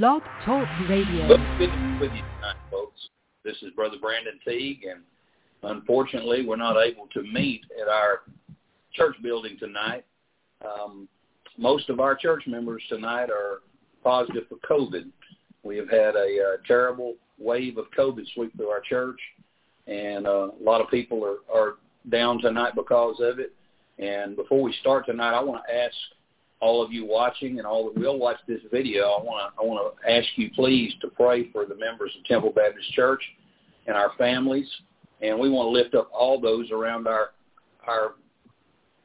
Blog Talk Radio. Good to with you tonight, folks. This is Brother Brandon Teague, and unfortunately, we're not able to meet at our church building tonight. Um, most of our church members tonight are positive for COVID. We have had a, uh terrible wave of COVID sweep through our church, and uh, a lot of people are, are down tonight because of it. And before we start tonight, I want to ask all of you watching and all that will watch this video, I want to I want to ask you please to pray for the members of Temple Baptist Church and our families, and we want to lift up all those around our our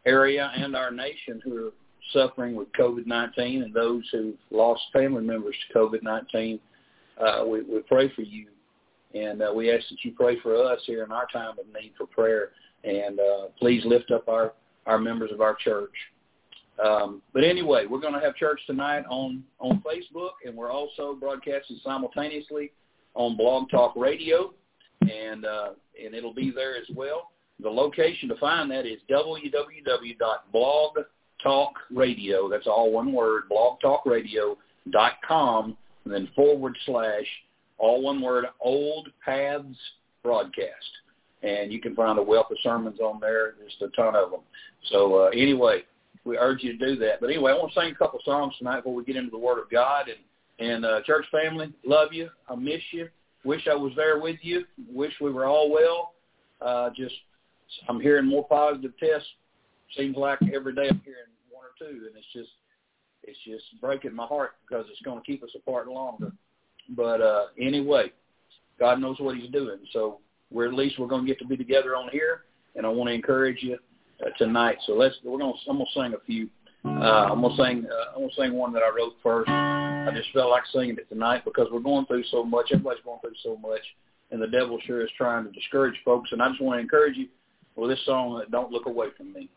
area and our nation who are suffering with COVID-19 and those who've lost family members to COVID-19. Uh, we, we pray for you, and uh, we ask that you pray for us here in our time of need for prayer, and uh, please lift up our our members of our church. Um, but anyway, we're going to have church tonight on on Facebook, and we're also broadcasting simultaneously on Blog Talk Radio, and uh, and it'll be there as well. The location to find that is www.blogtalkradio. That's all one word, blogtalkradio.com, and then forward slash all one word Old Paths Broadcast. And you can find a wealth of sermons on there, just a ton of them. So uh, anyway, we urge you to do that. But anyway, I want to sing a couple songs tonight before we get into the Word of God. And and uh, church family, love you. I miss you. Wish I was there with you. Wish we were all well. Uh, just I'm hearing more positive tests. Seems like every day I'm hearing one or two, and it's just it's just breaking my heart because it's going to keep us apart longer. But uh, anyway, God knows what He's doing. So we're at least we're going to get to be together on here, and I want to encourage you uh, tonight. So let's we're gonna I'm gonna sing a few. Uh, I'm gonna sing uh, I'm gonna sing one that I wrote first. I just felt like singing it tonight because we're going through so much. Everybody's going through so much, and the devil sure is trying to discourage folks. And I just want to encourage you with this song. Don't look away from me.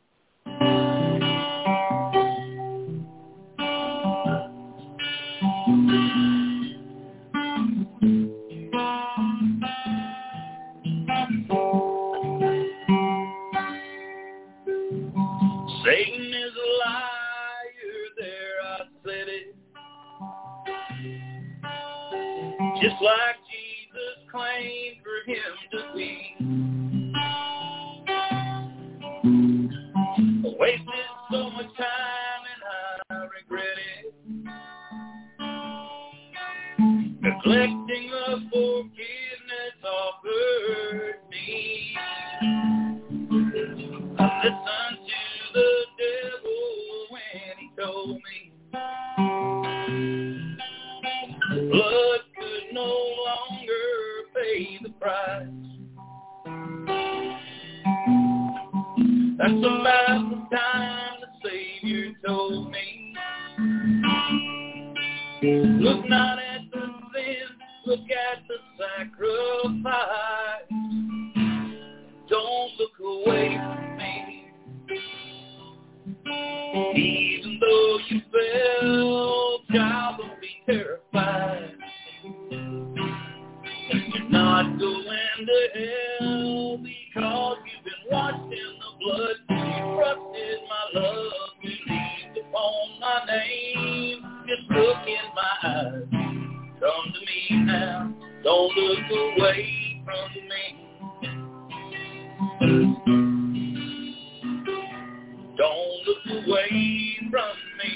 Don't look away from me.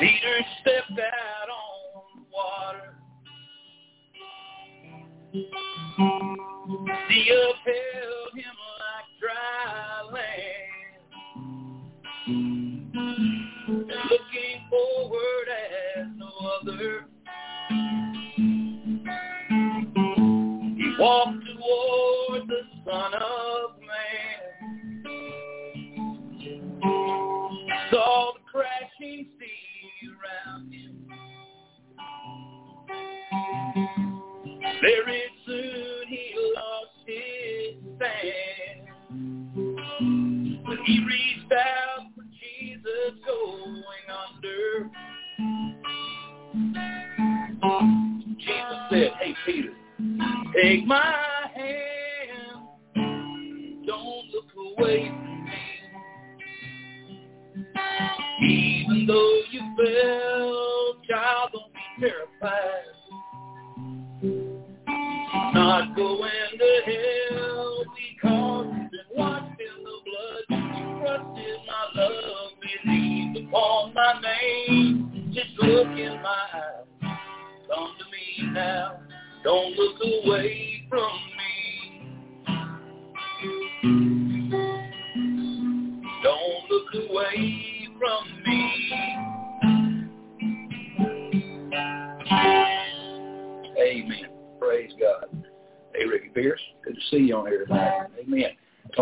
Peter stepped out on water. Very soon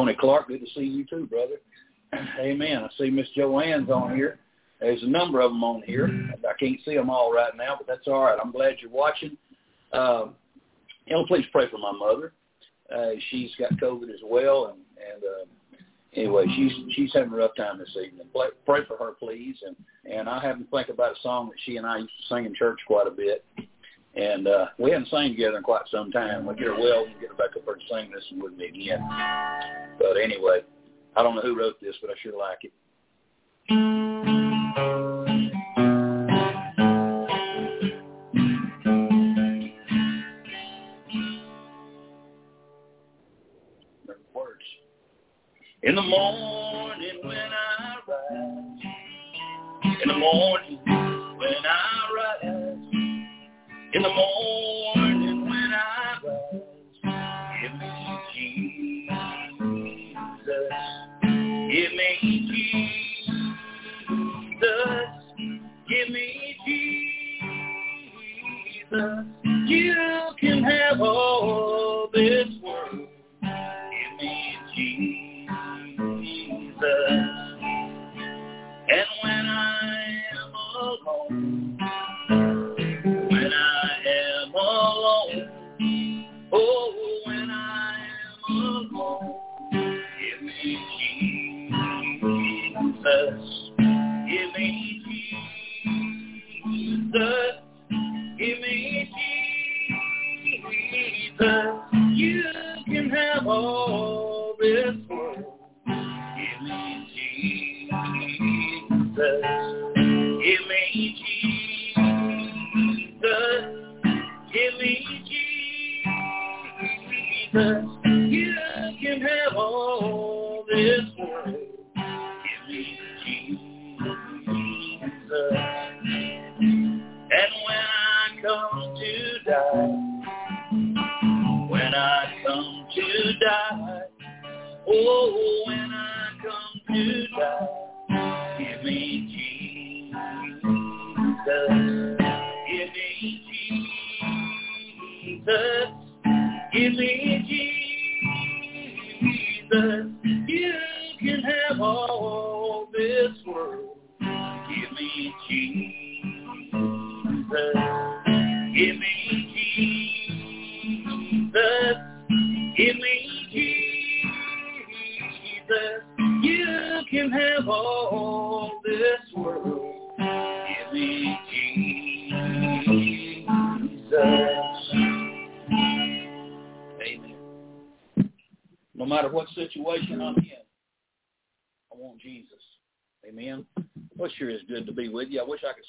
Tony Clark, good to see you too, brother. Amen. I see Miss Joanne's on here. There's a number of them on here. I can't see them all right now, but that's all right. I'm glad you're watching. Uh, you know, please pray for my mother. Uh, she's got COVID as well, and and uh, anyway, she's she's having a rough time this evening. Pray, pray for her, please. And and I have to think about a song that she and I used to sing in church quite a bit. And uh, we haven't sang together in quite some time. Get her well and get back up there and sing this one with me again. But anyway, I don't know who wrote this, but I sure like it. Words. In the morning in the morning Jesus.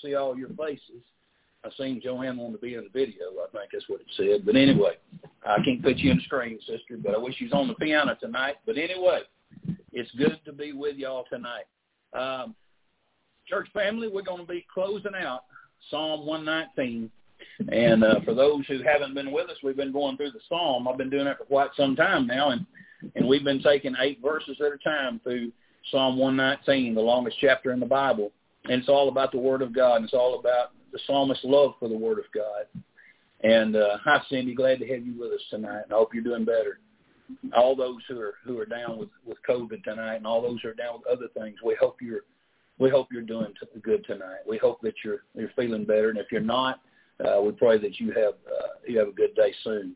See all your faces. I seen Joanne wanted to be in the video. I think that's what it said. But anyway, I can't put you in the screen, sister, but I wish you was on the piano tonight. But anyway, it's good to be with y'all tonight. Um, church family, we're going to be closing out Psalm 119. And uh, for those who haven't been with us, we've been going through the Psalm. I've been doing it for quite some time now, and and we've been taking eight verses at a time through Psalm 119, the longest chapter in the Bible. And it's all about the Word of God, and it's all about the psalmist's love for the Word of God. And uh, hi, Cindy, glad to have you with us tonight. I hope you're doing better. All those who are who are down with with COVID tonight, and all those who are down with other things, we hope you're we hope you're doing t- good tonight. We hope that you're you're feeling better, and if you're not, uh, we pray that you have uh, you have a good day soon,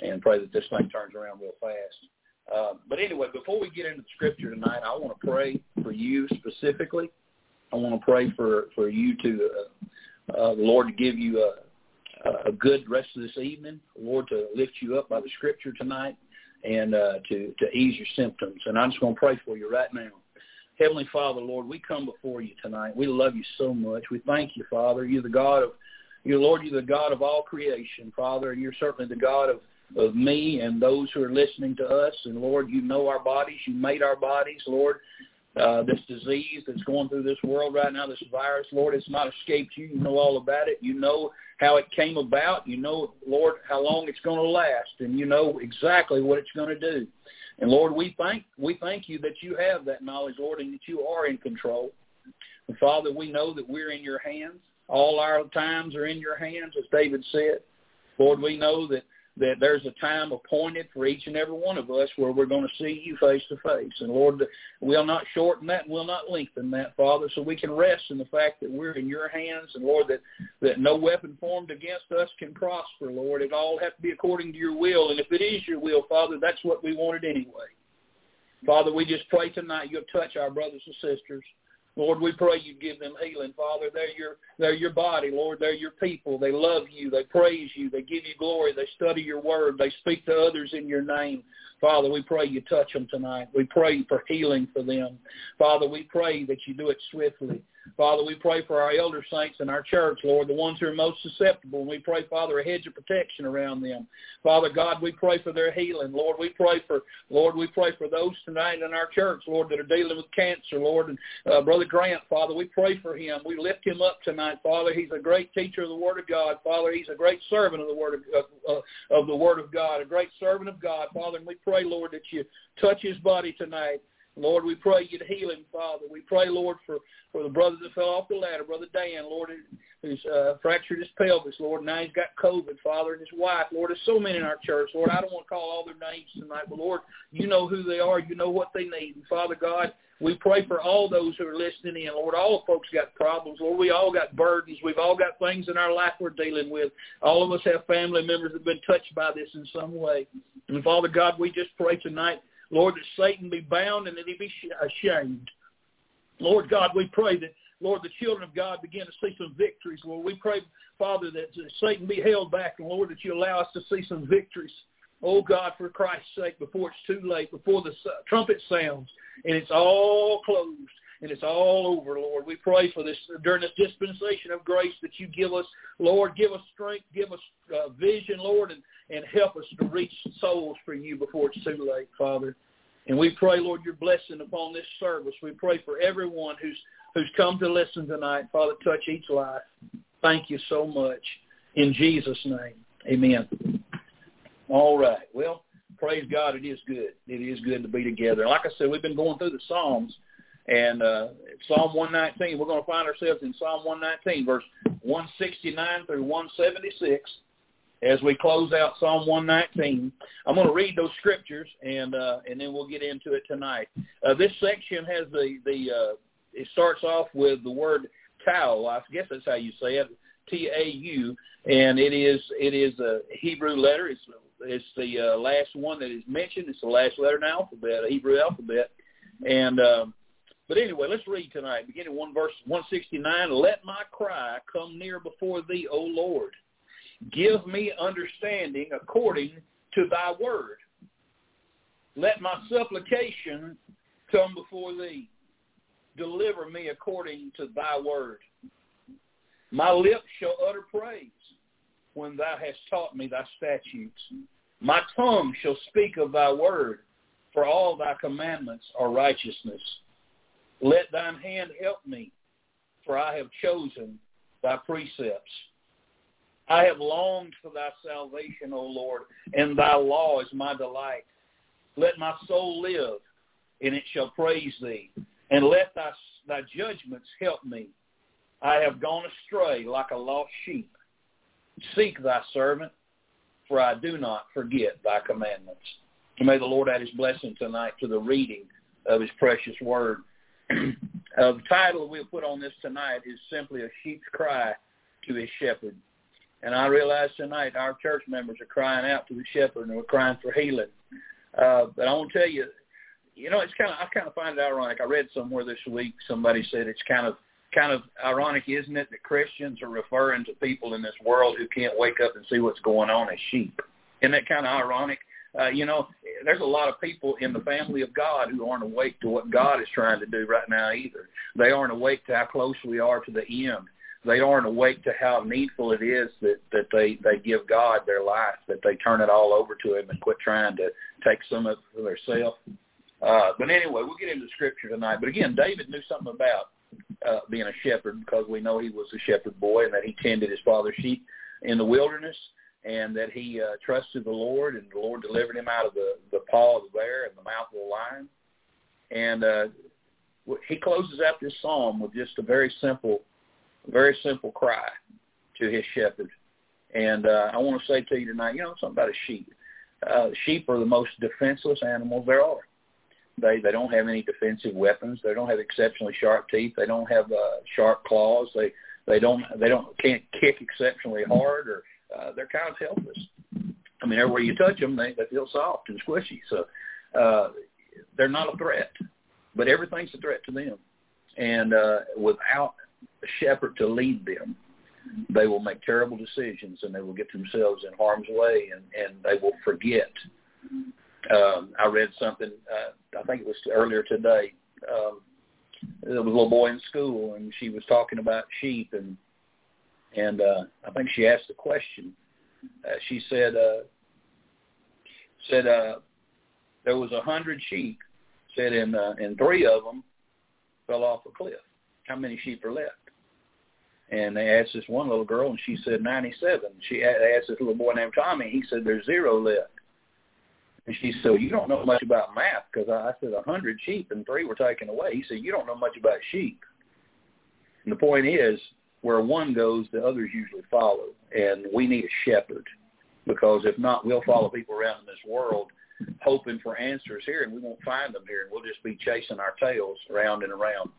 and pray that this thing turns around real fast. Uh, but anyway, before we get into the scripture tonight, I want to pray for you specifically. I want to pray for for you to uh, uh, the Lord to give you a, a good rest of this evening. Lord to lift you up by the scripture tonight and uh, to to ease your symptoms. And I'm just going to pray for you right now. Heavenly Father, Lord, we come before you tonight. We love you so much. We thank you, Father. You're the God of, your Lord, you're the God of all creation, Father, you're certainly the God of of me and those who are listening to us. And Lord, you know our bodies. You made our bodies, Lord. Uh, this disease that's going through this world right now, this virus, Lord, it's not escaped you. You know all about it. You know how it came about. You know, Lord, how long it's going to last, and you know exactly what it's going to do. And Lord, we thank we thank you that you have that knowledge, Lord, and that you are in control. And Father, we know that we're in your hands. All our times are in your hands, as David said. Lord, we know that that there's a time appointed for each and every one of us where we're going to see you face to face. And Lord, we'll not shorten that and we'll not lengthen that, Father, so we can rest in the fact that we're in your hands and Lord, that, that no weapon formed against us can prosper, Lord. It all has to be according to your will. And if it is your will, Father, that's what we wanted anyway. Father, we just pray tonight you'll touch our brothers and sisters. Lord, we pray you give them healing. Father, they're your, they're your body. Lord, they're your people. They love you. They praise you. They give you glory. They study your word. They speak to others in your name. Father, we pray you touch them tonight. We pray for healing for them. Father, we pray that you do it swiftly. Father, we pray for our elder saints in our church, Lord, the ones who are most susceptible. And we pray, Father, a hedge of protection around them. Father God, we pray for their healing. Lord, we pray for, Lord, we pray for those tonight in our church, Lord, that are dealing with cancer, Lord. And uh, Brother Grant, Father, we pray for him. We lift him up tonight, Father. He's a great teacher of the Word of God. Father, he's a great servant of the Word of, uh, of the Word of God, a great servant of God, Father. And we pray, Lord, that you touch his body tonight. Lord, we pray you to heal him, Father. We pray, Lord, for, for the brother that fell off the ladder, Brother Dan, Lord, who's uh, fractured his pelvis, Lord. Now he's got COVID, Father, and his wife. Lord, there's so many in our church. Lord, I don't want to call all their names tonight, but Lord, you know who they are. You know what they need. And Father God, we pray for all those who are listening in. Lord, all folks got problems. Lord, we all got burdens. We've all got things in our life we're dealing with. All of us have family members that have been touched by this in some way. And Father God, we just pray tonight Lord, that Satan be bound and that he be ashamed. Uh, Lord God, we pray that, Lord, the children of God begin to see some victories. Lord, we pray, Father, that Satan be held back, and Lord, that you allow us to see some victories. Oh God, for Christ's sake, before it's too late, before the trumpet sounds, and it's all closed and it's all over, Lord. We pray for this during this dispensation of grace that you give us, Lord. Give us strength, give us uh, vision, Lord, and, and help us to reach souls for you before it's too late, Father. And we pray, Lord, your blessing upon this service. We pray for everyone who's who's come to listen tonight. Father, touch each life. Thank you so much. In Jesus' name, amen. All right. Well, praise God. It is good. It is good to be together. Like I said, we've been going through the Psalms. And uh, Psalm 119, we're going to find ourselves in Psalm 119, verse 169 through 176 as we close out Psalm 119. I'm going to read those scriptures, and uh, and then we'll get into it tonight. Uh, this section has the the uh, it starts off with the word tau. I guess that's how you say it, T A U, and it is it is a Hebrew letter. It's it's the uh, last one that is mentioned. It's the last letter in the alphabet, Hebrew alphabet, and. Uh, but anyway, let's read tonight, beginning one verse 169. Let my cry come near before thee, O Lord. Give me understanding according to thy word. Let my supplication come before thee. Deliver me according to thy word. My lips shall utter praise when thou hast taught me thy statutes. My tongue shall speak of thy word, for all thy commandments are righteousness. Let thine hand help me, for I have chosen thy precepts. I have longed for thy salvation, O Lord, and thy law is my delight. Let my soul live, and it shall praise thee. And let thy, thy judgments help me. I have gone astray like a lost sheep. Seek thy servant, for I do not forget thy commandments. And may the Lord add his blessing tonight to the reading of his precious word. uh, the title we'll put on this tonight is simply A Sheep's Cry to His Shepherd. And I realize tonight our church members are crying out to the shepherd and we're crying for healing. Uh, but I want to tell you, you know, it's kind of I kind of find it ironic. I read somewhere this week somebody said it's kind of kind of ironic, isn't it, that Christians are referring to people in this world who can't wake up and see what's going on as sheep. Isn't that kind of ironic? Uh, you know, there's a lot of people in the family of God who aren't awake to what God is trying to do right now either. They aren't awake to how close we are to the end. They aren't awake to how needful it is that that they they give God their life, that they turn it all over to Him and quit trying to take some of it for themselves. Uh, but anyway, we'll get into Scripture tonight. But again, David knew something about uh, being a shepherd because we know he was a shepherd boy and that he tended his father's sheep in the wilderness and that he uh, trusted the Lord, and the Lord delivered him out of the, the paw of the bear and the mouth of the lion. And uh, he closes out this psalm with just a very simple, very simple cry to his shepherd. And uh, I want to say to you tonight, you know, something about a sheep. Uh, sheep are the most defenseless animals there are. They they don't have any defensive weapons. They don't have exceptionally sharp teeth. They don't have uh, sharp claws. They they don't they don't can't kick exceptionally hard or uh, they're kind of helpless. I mean, everywhere you touch them, they, they feel soft and squishy. So uh, they're not a threat, but everything's a threat to them. And uh, without a shepherd to lead them, they will make terrible decisions and they will get themselves in harm's way and, and they will forget. Um, I read something, uh, I think it was earlier today. Um, there was a little boy in school and she was talking about sheep and and uh, I think she asked a question. Uh, she said, uh, said uh, there was a hundred sheep. Said, and uh, and three of them fell off a cliff. How many sheep are left? And they asked this one little girl, and she said 97. She asked this little boy named Tommy. He said, there's zero left. And she said, well, you don't know much about math because I, I said a hundred sheep and three were taken away. He said, you don't know much about sheep. And the point is, where one goes, the others usually follow. And we need a shepherd because if not, we'll follow people around in this world hoping for answers here and we won't find them here and we'll just be chasing our tails around and around.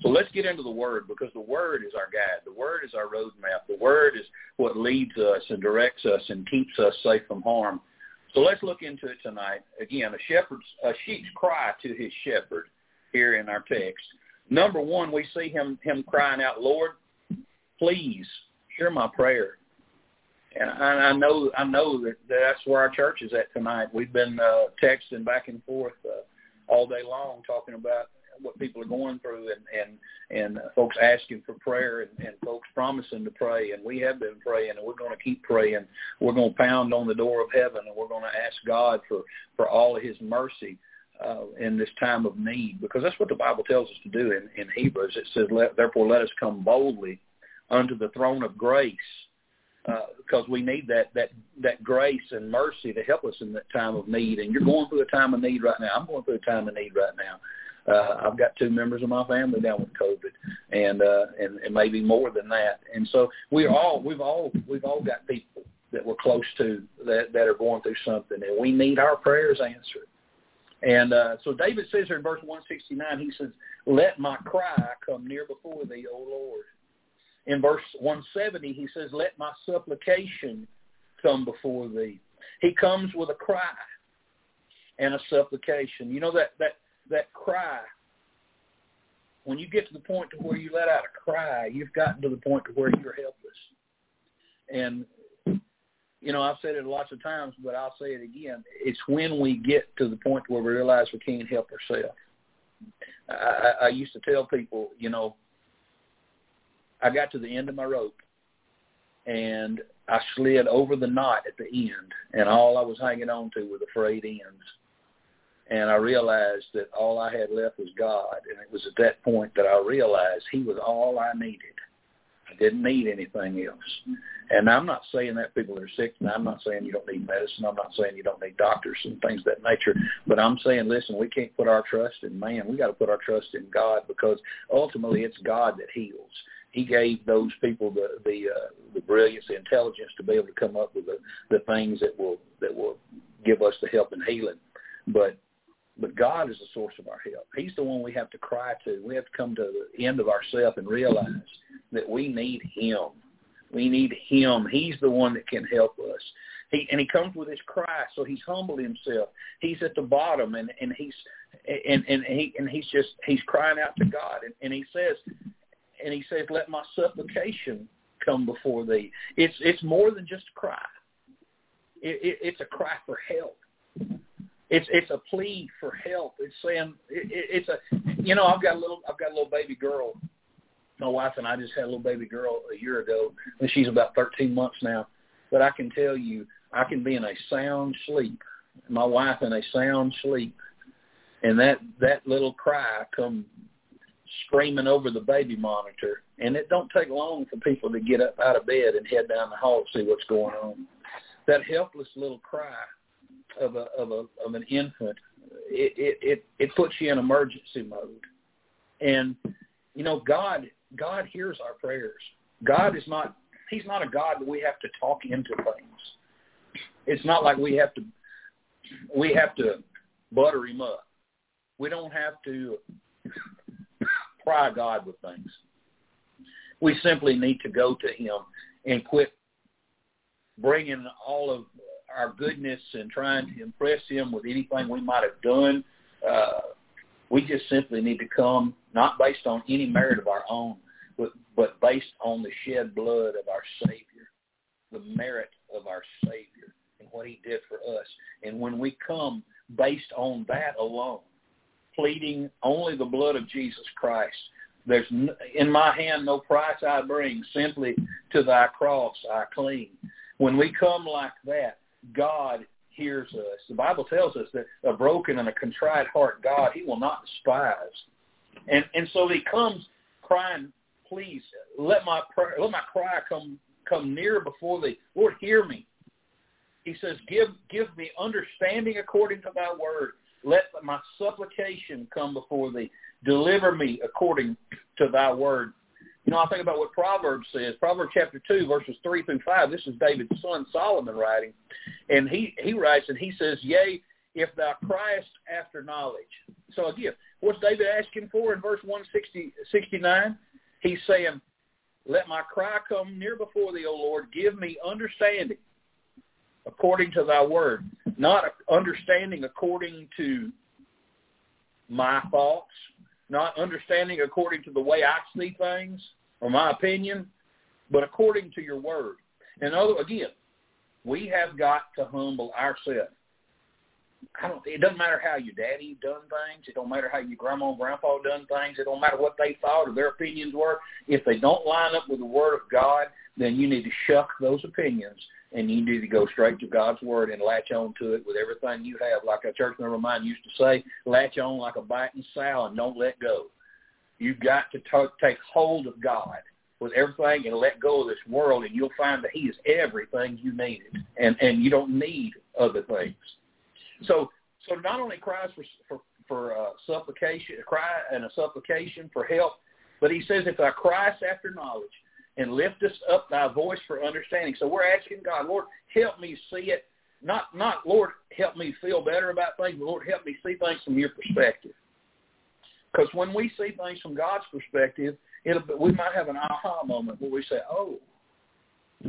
So let's get into the Word because the Word is our guide. The Word is our roadmap. The Word is what leads us and directs us and keeps us safe from harm. So let's look into it tonight. Again, a shepherd's a sheep's cry to his shepherd here in our text. Number one, we see him him crying out, Lord, please hear my prayer. And I, I know I know that that's where our church is at tonight. We've been uh, texting back and forth uh, all day long, talking about what people are going through, and and and folks asking for prayer, and, and folks promising to pray, and we have been praying, and we're going to keep praying. We're going to pound on the door of heaven, and we're going to ask God for for all of His mercy uh, in this time of need, because that's what the Bible tells us to do in, in Hebrews. It says, let, "Therefore, let us come boldly unto the throne of grace uh, because we need that that that grace and mercy to help us in that time of need. And you're going through a time of need right now. I'm going through a time of need right now. Uh, I've got two members of my family down with COVID, and uh, and, and maybe more than that. And so we all we've all we've all got people that we're close to that that are going through something, and we need our prayers answered. And uh, so David says here in verse 169, he says, "Let my cry come near before thee, O Lord." In verse 170, he says, let my supplication come before thee. He comes with a cry and a supplication. You know that, that, that cry, when you get to the point to where you let out a cry, you've gotten to the point to where you're helpless. And, you know, I've said it lots of times, but I'll say it again. It's when we get to the point where we realize we can't help ourselves. I, I used to tell people, you know, I got to the end of my rope and I slid over the knot at the end and all I was hanging on to were the frayed ends. And I realized that all I had left was God. And it was at that point that I realized he was all I needed. I didn't need anything else. And I'm not saying that people are sick. And I'm not saying you don't need medicine. I'm not saying you don't need doctors and things of that nature. But I'm saying, listen, we can't put our trust in man. We got to put our trust in God because ultimately it's God that heals he gave those people the the uh, the brilliance, the intelligence to be able to come up with the the things that will that will give us the help and healing. But but God is the source of our help. He's the one we have to cry to. We have to come to the end of ourselves and realize that we need Him. We need Him. He's the one that can help us. He and he comes with his cry, so he's humbled himself. He's at the bottom, and and he's and and he and he's just he's crying out to God, and, and he says, and he says, "Let my supplication come before thee." It's it's more than just a cry. It, it, it's a cry for help. It's it's a plea for help. It's saying it, it, it's a you know I've got a little I've got a little baby girl. My wife and I just had a little baby girl a year ago, and she's about 13 months now. But I can tell you, I can be in a sound sleep. My wife in a sound sleep, and that that little cry come screaming over the baby monitor, and it don't take long for people to get up out of bed and head down the hall to see what's going on. That helpless little cry of a of a of an infant, it it it, it puts you in emergency mode. And you know, God God hears our prayers. God is not He's not a God that we have to talk into things. It's not like we have to we have to butter him up. We don't have to pry God with things. We simply need to go to him and quit bringing all of our goodness and trying to impress him with anything we might have done. Uh, we just simply need to come not based on any merit of our own, but, but based on the shed blood of our Savior, the merit of our Savior and what he did for us. And when we come based on that alone, pleading only the blood of Jesus Christ, there's in my hand no price I bring, simply to thy cross I cling. When we come like that, God hears us. The Bible tells us that a broken and a contrite heart, God, he will not despise. And and so he comes crying, please let my prayer, let my cry come come near before thee. Lord, hear me. He says, give give me understanding according to thy word. Let my supplication come before thee. Deliver me according to thy word. You know, I think about what Proverbs says. Proverbs chapter 2, verses 3 through 5. This is David's son Solomon writing. And he, he writes, and he says, Yea, if thou criest after knowledge. So again, what's David asking for in verse 169? He's saying, Let my cry come near before thee, O Lord. Give me understanding according to thy word. Not understanding according to my thoughts, not understanding according to the way I see things or my opinion, but according to your word. And other, again, we have got to humble ourselves. I don't, it doesn't matter how your daddy done things. It don't matter how your grandma and grandpa done things. It don't matter what they thought or their opinions were. If they don't line up with the word of God, then you need to shuck those opinions and you need to go straight to God's word and latch on to it with everything you have. Like a church member of mine used to say, latch on like a biting sow and don't let go. You've got to t- take hold of God with everything and let go of this world, and you'll find that He is everything you needed, and and you don't need other things. So so not only cries for for for uh, supplication, cry and a supplication for help, but He says, if I cry after knowledge, and lift us up thy voice for understanding. So we're asking God, Lord, help me see it. Not, not Lord, help me feel better about things, but Lord, help me see things from your perspective. Because when we see things from God's perspective, it'll, we might have an aha moment where we say, oh,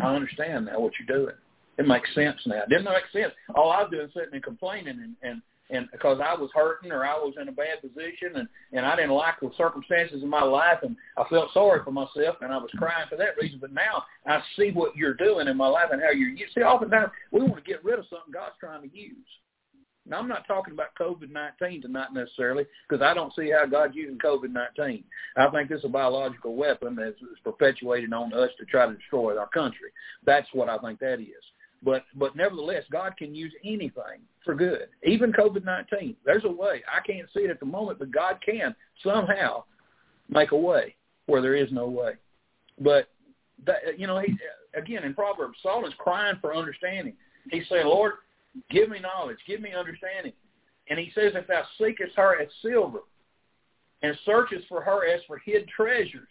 I understand now what you're doing. It makes sense now. It didn't make sense. All I was doing is sitting and complaining and, and and because I was hurting or I was in a bad position and and I didn't like the circumstances in my life and I felt sorry for myself and I was crying for that reason. But now I see what you're doing in my life and how you're. You see, oftentimes we want to get rid of something God's trying to use. Now I'm not talking about COVID-19 tonight necessarily because I don't see how God's using COVID-19. I think this is a biological weapon that's perpetuated on us to try to destroy our country. That's what I think that is. But but nevertheless, God can use anything for good, even COVID nineteen. There's a way. I can't see it at the moment, but God can somehow make a way where there is no way. But that, you know, he again in Proverbs, Solomon's crying for understanding. He's saying, Lord, give me knowledge, give me understanding. And he says, if thou seekest her as silver, and searchest for her as for hid treasures,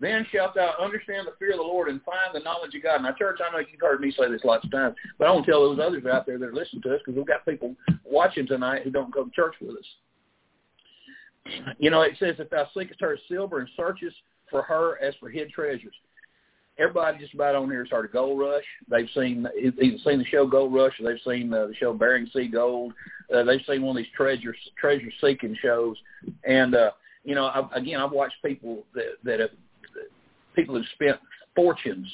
then shalt thou understand the fear of the Lord and find the knowledge of God. Now, church, I know you've heard me say this lots of times, but I want to tell those others out there that are listening to us because we've got people watching tonight who don't go to church with us. You know, it says, if thou seekest her silver and searchest for her as for hid treasures. Everybody just about on here has heard of Gold Rush. They've seen either seen the show Gold Rush or they've seen uh, the show Bering Sea Gold. Uh, they've seen one of these treasure treasure seeking shows, and uh, you know, I've, again, I've watched people that that have spent fortunes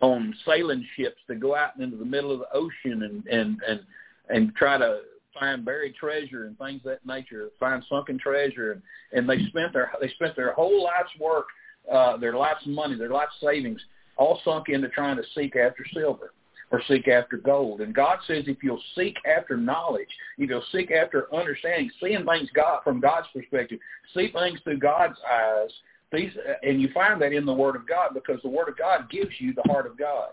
on sailing ships that go out into the middle of the ocean and and and and try to find buried treasure and things of that nature, find sunken treasure, and, and they spent their they spent their whole life's work, uh, their life's money, their life's savings, all sunk into trying to seek after silver or seek after gold. And God says if you'll seek after knowledge, if you'll seek after understanding, seeing things God from God's perspective, see things through God's eyes, these uh, and you find that in the Word of God because the Word of God gives you the heart of God.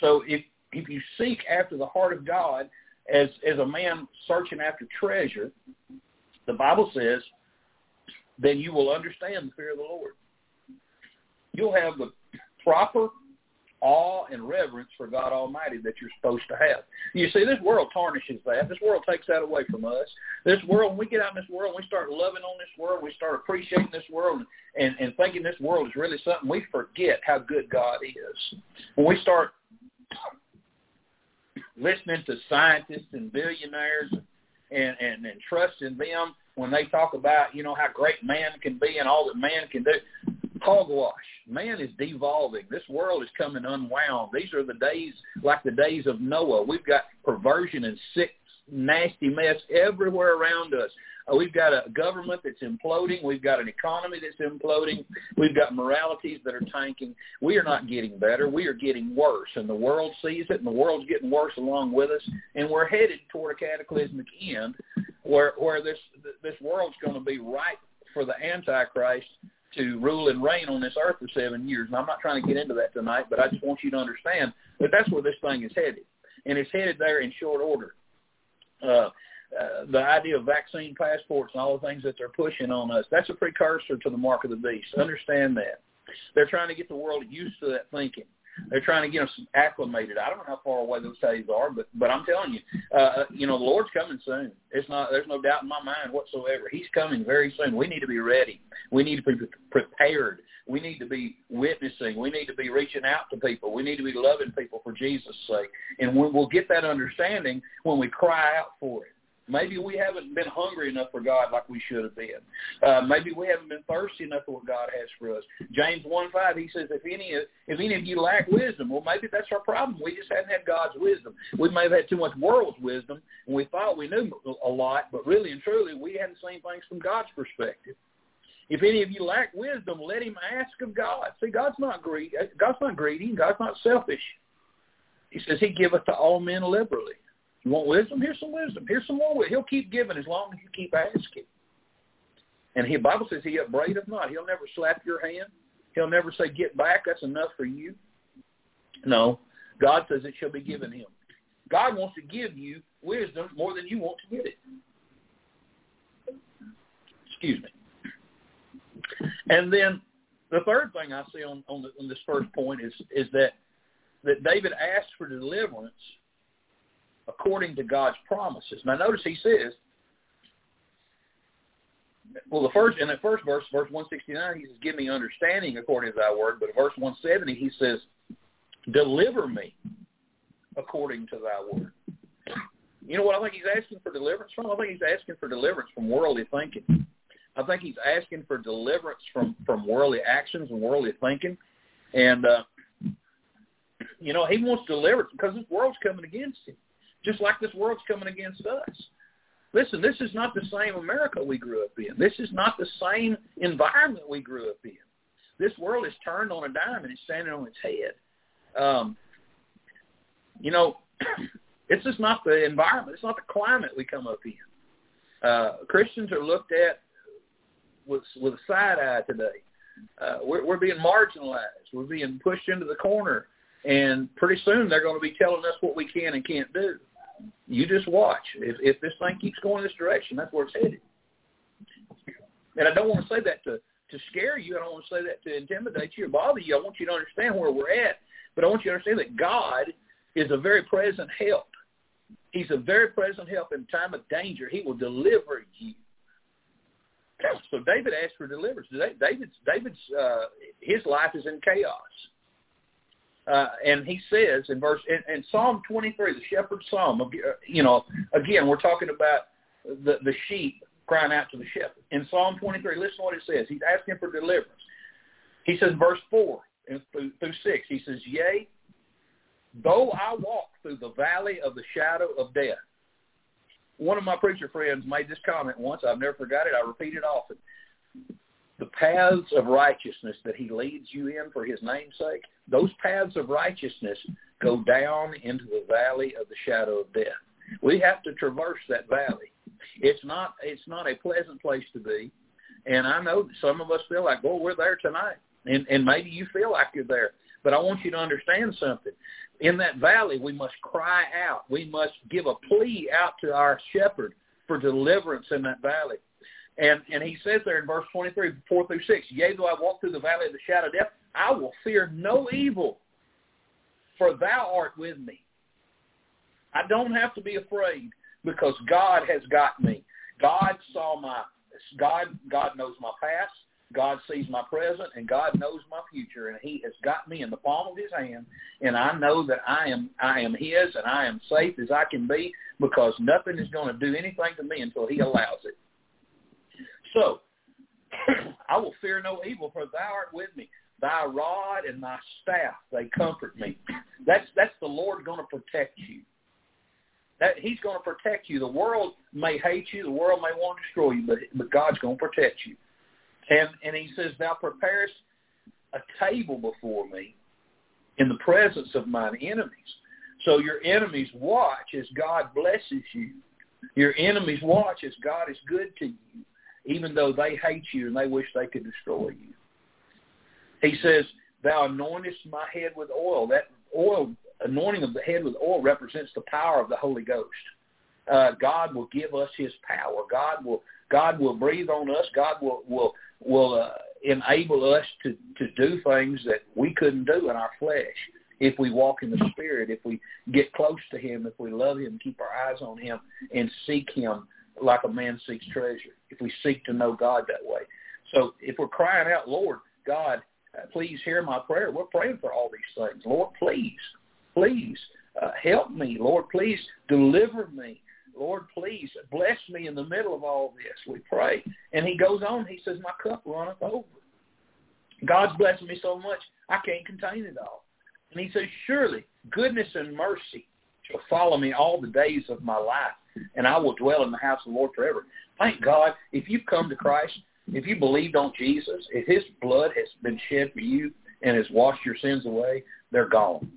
So if if you seek after the heart of God as as a man searching after treasure, the Bible says, then you will understand the fear of the Lord. You'll have the proper awe and reverence for God Almighty that you're supposed to have. You see, this world tarnishes that. This world takes that away from us. This world, when we get out in this world, we start loving on this world, we start appreciating this world and, and thinking this world is really something, we forget how good God is. When we start listening to scientists and billionaires and, and, and trusting them when they talk about, you know, how great man can be and all that man can do, hogwash. Man is devolving. This world is coming unwound. These are the days like the days of Noah. We've got perversion and sick, nasty mess everywhere around us. Uh, we've got a government that's imploding. We've got an economy that's imploding. We've got moralities that are tanking. We are not getting better. We are getting worse, and the world sees it, and the world's getting worse along with us. And we're headed toward a cataclysmic end, where where this this world's going to be ripe for the Antichrist to rule and reign on this earth for seven years. And I'm not trying to get into that tonight, but I just want you to understand that that's where this thing is headed, and it's headed there in short order. Uh, uh, the idea of vaccine passports and all the things that they're pushing on us, that's a precursor to the mark of the beast. Understand that. They're trying to get the world used to that thinking. They're trying to get us acclimated. I don't know how far away those days are, but but I'm telling you, uh, you know, the Lord's coming soon. It's not. There's no doubt in my mind whatsoever. He's coming very soon. We need to be ready. We need to be prepared. We need to be witnessing. We need to be reaching out to people. We need to be loving people for Jesus' sake. And we'll get that understanding when we cry out for it. Maybe we haven't been hungry enough for God like we should have been. Uh, maybe we haven't been thirsty enough for what God has for us. James one five he says, if any if any of you lack wisdom, well maybe that's our problem. We just haven't had God's wisdom. We may have had too much world's wisdom, and we thought we knew a lot, but really and truly we hadn't seen things from God's perspective. If any of you lack wisdom, let him ask of God. See, God's not greedy. God's not greedy. God's not selfish. He says he giveth to all men liberally. You want wisdom? Here's some wisdom. Here's some more. He'll keep giving as long as you keep asking. And the Bible says he upbraideth not. He'll never slap your hand. He'll never say, get back, that's enough for you. No. God says it shall be given him. God wants to give you wisdom more than you want to get it. Excuse me. And then the third thing I see on, on, the, on this first point is, is that, that David asked for deliverance according to God's promises. Now notice he says, well, the first in the first verse, verse 169, he says, "Give me understanding according to Thy word." But in verse 170, he says, "Deliver me according to Thy word." You know what I think he's asking for deliverance from? I think he's asking for deliverance from worldly thinking. I think he's asking for deliverance from from worldly actions and worldly thinking, and uh, you know he wants deliverance because this world's coming against him just like this world's coming against us. Listen, this is not the same America we grew up in. This is not the same environment we grew up in. This world is turned on a dime and it's standing on its head. Um, you know, it's just not the environment. It's not the climate we come up in. Uh, Christians are looked at with with a side eye today. Uh, we're, we're being marginalized. We're being pushed into the corner, and pretty soon they're going to be telling us what we can and can't do. You just watch. If if this thing keeps going this direction, that's where it's headed. And I don't want to say that to to scare you. I don't want to say that to intimidate you or bother you. I want you to understand where we're at. But I want you to understand that God is a very present help. He's a very present help in time of danger. He will deliver you. So David asked for deliverance. David's David's uh, his life is in chaos. Uh, and he says in verse in, in Psalm 23, the shepherd's psalm. Uh, you know, again, we're talking about the the sheep crying out to the shepherd. In Psalm 23, listen to what it says. He's asking for deliverance. He says, verse four through, through six. He says, "Yea, though I walk through the valley of the shadow of death." one of my preacher friends made this comment once. I've never forgot it. I repeat it often. The paths of righteousness that he leads you in for his name's sake, those paths of righteousness go down into the valley of the shadow of death. We have to traverse that valley. It's not it's not a pleasant place to be. And I know that some of us feel like, well, we're there tonight. And and maybe you feel like you're there. But I want you to understand something in that valley, we must cry out. We must give a plea out to our shepherd for deliverance in that valley. And and he says there in verse 23, 4 through 6, Yea, though I walk through the valley of the shadow of death, I will fear no evil, for thou art with me. I don't have to be afraid because God has got me. God saw my God God knows my past. God sees my present and God knows my future and he has got me in the palm of his hand and I know that I am I am his and I am safe as I can be because nothing is going to do anything to me until he allows it. So I will fear no evil for thou art with me. Thy rod and thy staff they comfort me. That's that's the Lord going to protect you. That he's going to protect you. The world may hate you, the world may want to destroy you, but but God's going to protect you. And, and he says, thou preparest a table before me in the presence of mine enemies. So your enemies watch as God blesses you. Your enemies watch as God is good to you, even though they hate you and they wish they could destroy you. He says, thou anointest my head with oil. That oil, anointing of the head with oil represents the power of the Holy Ghost. Uh, God will give us his power. God will God will breathe on us. God will will will uh, enable us to to do things that we couldn't do in our flesh if we walk in the Spirit, if we get close to Him, if we love Him, keep our eyes on Him, and seek Him like a man seeks treasure. If we seek to know God that way. So if we're crying out, Lord God, please hear my prayer. We're praying for all these things. Lord, please, please uh, help me. Lord, please deliver me. Lord, please bless me in the middle of all this. We pray. And he goes on. He says, my cup runneth over. God's blessing me so much, I can't contain it all. And he says, surely goodness and mercy shall follow me all the days of my life, and I will dwell in the house of the Lord forever. Thank God, if you've come to Christ, if you believed on Jesus, if his blood has been shed for you and has washed your sins away, they're gone.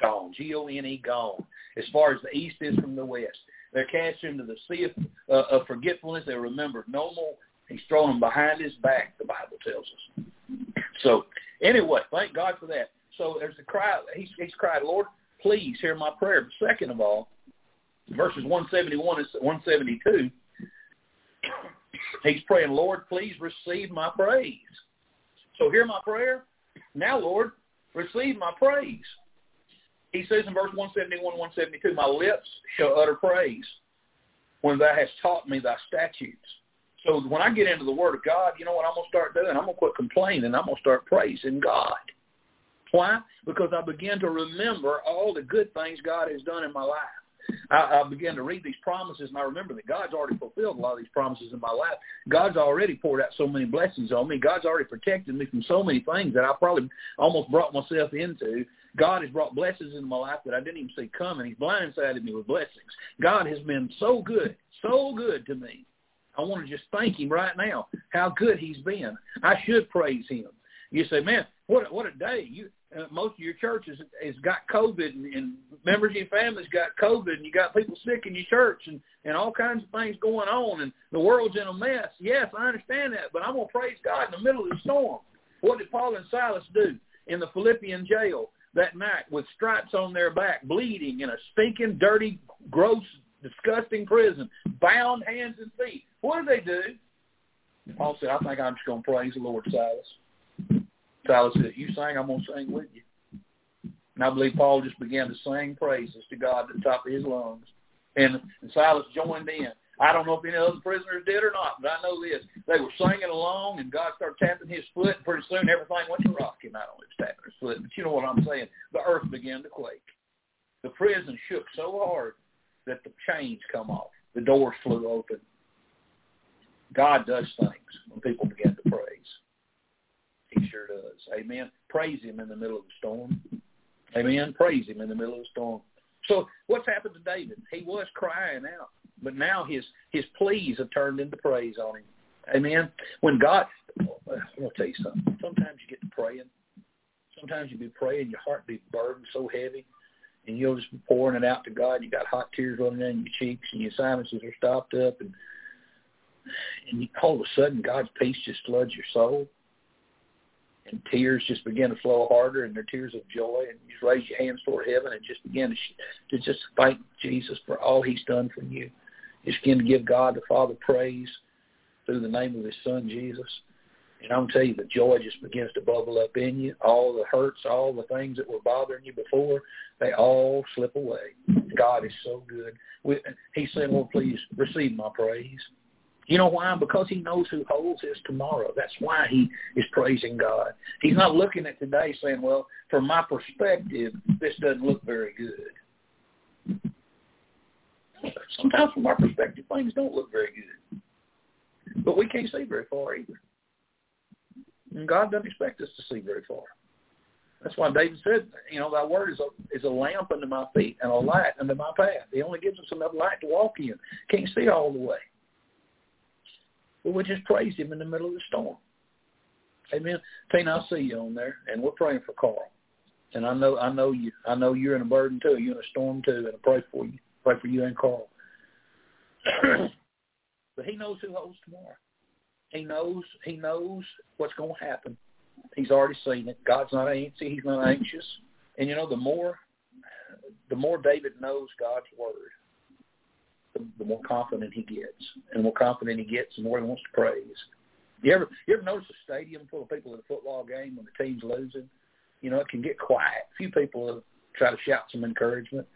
Gone. G-O-N-E, gone. As far as the east is from the west. They're cast into the sea of, uh, of forgetfulness. They're remembered no more. He's thrown them behind his back, the Bible tells us. So anyway, thank God for that. So there's a cry. He's, he's cried, Lord, please hear my prayer. But second of all, verses 171 and 172, he's praying, Lord, please receive my praise. So hear my prayer. Now, Lord, receive my praise. He says in verse 171, 172, my lips shall utter praise when thou hast taught me thy statutes. So when I get into the Word of God, you know what I'm going to start doing? I'm going to quit complaining. I'm going to start praising God. Why? Because I begin to remember all the good things God has done in my life. I, I began to read these promises, and I remember that God's already fulfilled a lot of these promises in my life. God's already poured out so many blessings on me. God's already protected me from so many things that I probably almost brought myself into. God has brought blessings into my life that I didn't even see coming. He's blindsided me with blessings. God has been so good, so good to me. I want to just thank him right now how good he's been. I should praise him. You say, man, what what a day! You uh, most of your churches has got COVID, and, and members of your family's got COVID, and you got people sick in your church, and and all kinds of things going on, and the world's in a mess. Yes, I understand that, but I'm gonna praise God in the middle of the storm. What did Paul and Silas do in the Philippian jail that night with stripes on their back, bleeding in a stinking, dirty, gross, disgusting prison, bound hands and feet? What did they do? Paul said, I think I'm just to praise the Lord, Silas. Silas said, you sing, I'm to sing with you. And I believe Paul just began to sing praises to God at the top of his lungs. And, and Silas joined in. I don't know if any other prisoners did or not, but I know this. They were singing along, and God started tapping his foot, and pretty soon everything went to rock. And not only was tapping his foot, but you know what I'm saying. The earth began to quake. The prison shook so hard that the chains come off. The doors flew open. God does things when people begin to praise. He sure does. Amen. Praise him in the middle of the storm. Amen. Praise him in the middle of the storm. So what's happened to David? He was crying out. But now his his pleas have turned into praise on him. Amen. When God, I'm gonna tell you something. Sometimes you get to praying. Sometimes you be praying, your heart be burdened so heavy, and you'll just be pouring it out to God. You got hot tears running down your cheeks, and your sinuses are stopped up, and and you, all of a sudden God's peace just floods your soul, and tears just begin to flow harder, and they're tears of joy, and you raise your hands toward heaven and just begin to to just thank Jesus for all He's done for you. Just begin to give God the Father praise through the name of His Son Jesus. And I'm tell you, the joy just begins to bubble up in you. All the hurts, all the things that were bothering you before, they all slip away. God is so good. We, he said, "Well, please receive my praise." You know why? Because he knows who holds his tomorrow. That's why he is praising God. He's not looking at today saying, well, from my perspective, this doesn't look very good. Sometimes from our perspective, things don't look very good. But we can't see very far either. And God doesn't expect us to see very far. That's why David said, you know, thy word is a, is a lamp unto my feet and a light unto my path. He only gives us enough light to walk in. Can't see all the way. But we just praised him in the middle of the storm. Amen. Tina, I see you on there, and we're praying for Carl. And I know, I know you. I know you're in a burden too. You're in a storm too, and I pray for you. Pray for you and Carl. but he knows who holds tomorrow. He knows. He knows what's going to happen. He's already seen it. God's not anxious. He's not anxious. And you know, the more, the more David knows God's word, the, the more confident he gets. And the more confident he gets, the more he wants to praise. You ever you ever notice a stadium full of people at a football game when the team's losing? You know, it can get quiet. A few people try to shout some encouragement.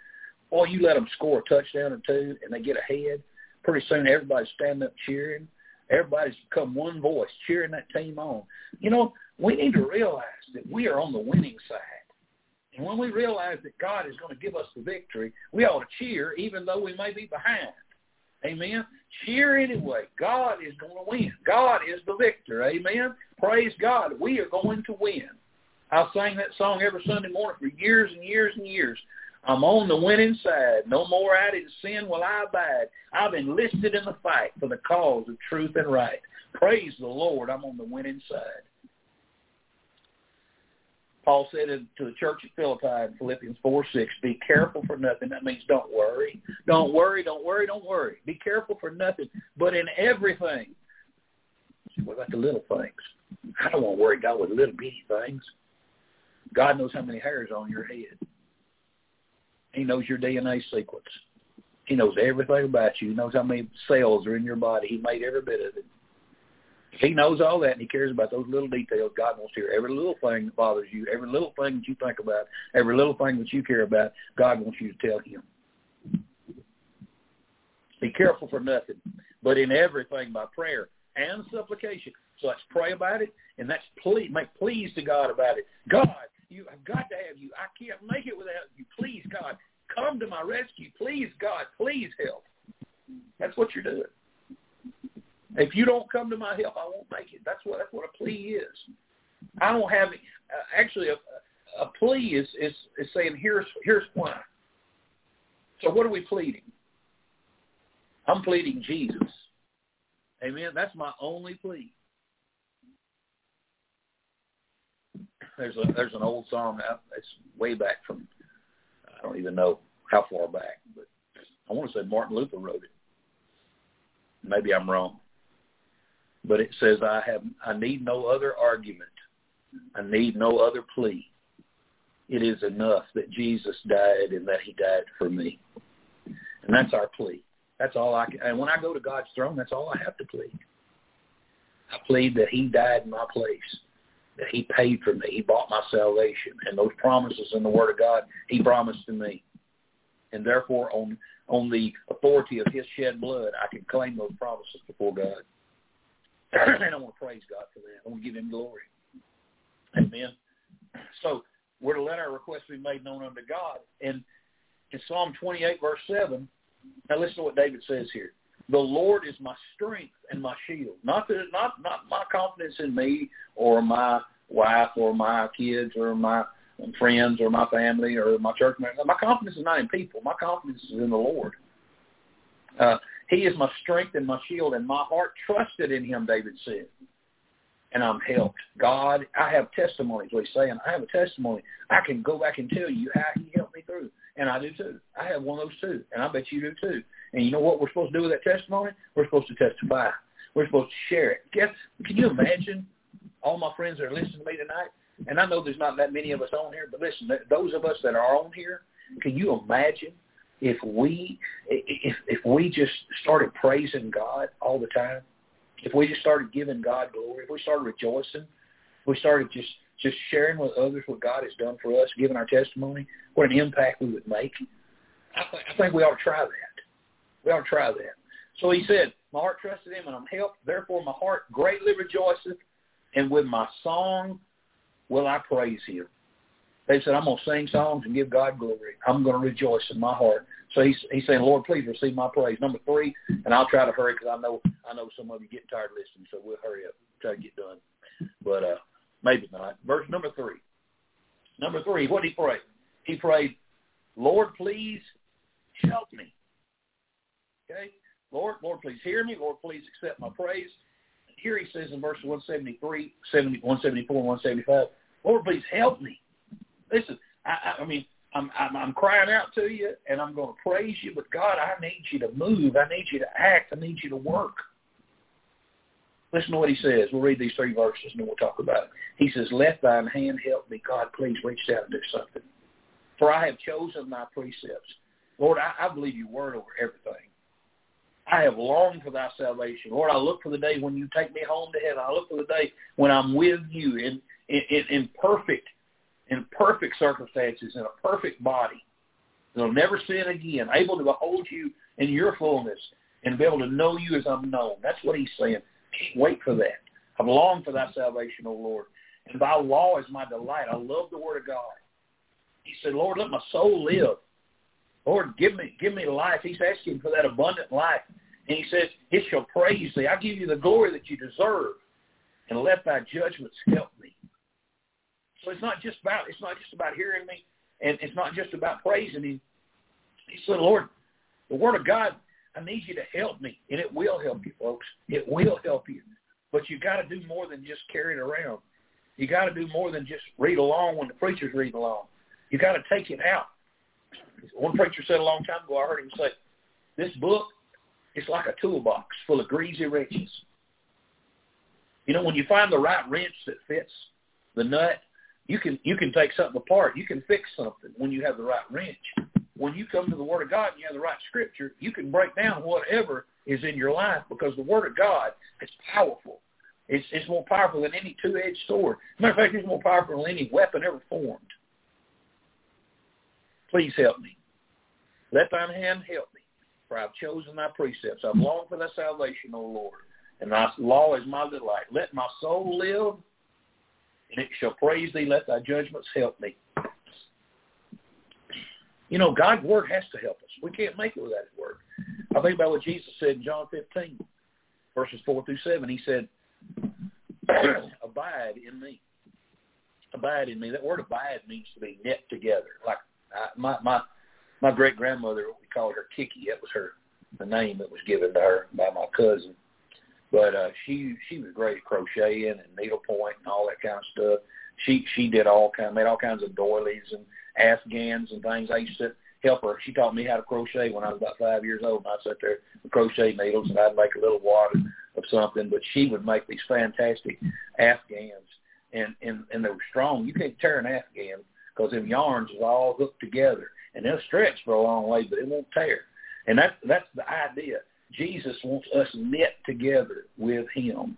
Or you let them score a touchdown or two and they get ahead. Pretty soon everybody's standing up cheering. Everybody's become one voice cheering that team on. You know, we need to realize that we are on the winning side. And when we realize that God is going to give us the victory, we ought to cheer even though we may be behind. Amen. Cheer anyway. God is going to win. God is the victor. Amen. Praise God. We are going to win. I sang that song every Sunday morning for years and years and years. I'm on the winning side. No more out in sin will I abide. I've enlisted in the fight for the cause of truth and right. Praise the Lord. I'm on the winning side. Paul said to the church at Philippi in Philippians 4, 6, be careful for nothing. That means don't worry. Don't worry, don't worry, don't worry. Be careful for nothing, but in everything. What about the little things? I don't want to worry God with little bitty things. God knows how many hairs on your head. He knows your DNA sequence. He knows everything about you. He knows how many cells are in your body. He made every bit of it. He knows all that, and he cares about those little details. God wants to hear every little thing that bothers you, every little thing that you think about, every little thing that you care about. God wants you to tell him. Be careful for nothing, but in everything by prayer and supplication. So let's pray about it, and that's please, make pleas to God about it. God, you have got to have you. I can't make it without you. Please, God, come to my rescue. Please, God, please help. That's what you're doing. If you don't come to my help, I won't make it. That's what that's what a plea is. I don't have uh, actually a, a plea is, is is saying here's here's why. So what are we pleading? I'm pleading Jesus. Amen. That's my only plea. There's a there's an old song. It's way back from I don't even know how far back, but I want to say Martin Luther wrote it. Maybe I'm wrong. But it says, I have, I need no other argument. I need no other plea. It is enough that Jesus died and that he died for me. And that's our plea. That's all I can. And when I go to God's throne, that's all I have to plead. I plead that he died in my place, that he paid for me. He bought my salvation. And those promises in the Word of God, he promised to me. And therefore, on, on the authority of his shed blood, I can claim those promises before God. and I want to praise God for that. I want to give him glory. Amen. So we're to let our requests be made known unto God. And in Psalm 28, verse 7, now listen to what David says here. The Lord is my strength and my shield. Not that, not not my confidence in me or my wife or my kids or my friends or my family or my church. My confidence is not in people. My confidence is in the Lord. Uh, He is my strength and my shield, and my heart trusted in him, David said. And I'm helped. God, I have testimonies, what he's saying. I have a testimony. I can go back and tell you how he helped me through. And I do too. I have one of those too. And I bet you do too. And you know what we're supposed to do with that testimony? We're supposed to testify. We're supposed to share it. Guess, can you imagine all my friends that are listening to me tonight? And I know there's not that many of us on here, but listen, those of us that are on here, can you imagine if we if if we just started praising God all the time, if we just started giving God glory, if we started rejoicing, if we started just just sharing with others what God has done for us, giving our testimony, what an impact we would make. I, I think we ought to try that. We ought to try that. So he said, My heart trusted him, and I'm helped. Therefore my heart greatly rejoiceth, and with my song will I praise him. They said, I'm going to sing songs and give God glory. I'm going to rejoice in my heart. So he's, he's saying, Lord, please receive my praise. Number three, and I'll try to hurry because I know I know some of you getting tired listening, so we'll hurry up, try to get done. But uh, maybe not. Verse number three. Number three, what did he pray? He prayed, Lord, please help me. Okay? Lord, Lord, please hear me. Lord, please accept my praise. Here he says in verse 173, 70, 174, 175, Lord, please help me. Listen, I, I, I mean, I'm, I'm, I'm crying out to you, and I'm going to praise you, but God, I need you to move. I need you to act. I need you to work. Listen to what he says. We'll read these three verses, and then we'll talk about it. He says, let thine hand help me. God, please reach out and do something. For I have chosen thy precepts. Lord, I, I believe your word over everything. I have longed for thy salvation. Lord, I look for the day when you take me home to heaven. I look for the day when I'm with you in, in, in perfect in perfect circumstances, in a perfect body. They'll never sin again, able to behold you in your fullness and be able to know you as I'm known. That's what he's saying. Can't wait for that. I've longed for thy salvation, O Lord. And thy law is my delight. I love the word of God. He said, Lord, let my soul live. Lord, give me give me life. He's asking for that abundant life. And he says, it shall praise thee. I give you the glory that you deserve. And let thy judgments help. So it's not just about it's not just about hearing me, and it's not just about praising Him. He said, Lord, the Word of God, I need you to help me, and it will help you, folks. It will help you, but you got to do more than just carry it around. You got to do more than just read along when the preacher's reading along. You got to take it out. One preacher said a long time ago, I heard him say, "This book is like a toolbox full of greasy wrenches." You know, when you find the right wrench that fits the nut, you can you can take something apart. You can fix something when you have the right wrench. When you come to the Word of God and you have the right Scripture, you can break down whatever is in your life because the Word of God is powerful. It's it's more powerful than any two-edged sword. Matter of fact, it's more powerful than any weapon ever formed. Please help me. Let thine hand help me, for I've chosen thy precepts. I've longed for thy salvation, O Lord, and thy law is my delight. Let my soul live and it shall praise thee. Let thy judgments help me. You know, God's word has to help us. We can't make it without his word. I think about what Jesus said in John 15, verses 4 through 7. He said, abide in me. Abide in me. That word abide means to be knit together. Like I, my my my great grandmother, we called her Kiki. That was her the name that was given to her by my cousin. But uh, she she was great at crocheting and needlepoint and all that kind of stuff. She she did all kind made all kinds of doilies and afghans and things. I used to help her. She taught me how to crochet when I was about five years old. And I sat there with crochet needles and I'd make a little wad of something. But she would make these fantastic afghans, and and and they were strong. You can't tear an afghan because them yarns is all hooked together, and they'll stretch for a long way, but it won't tear. And that's that's the idea. Jesus wants us knit together with him.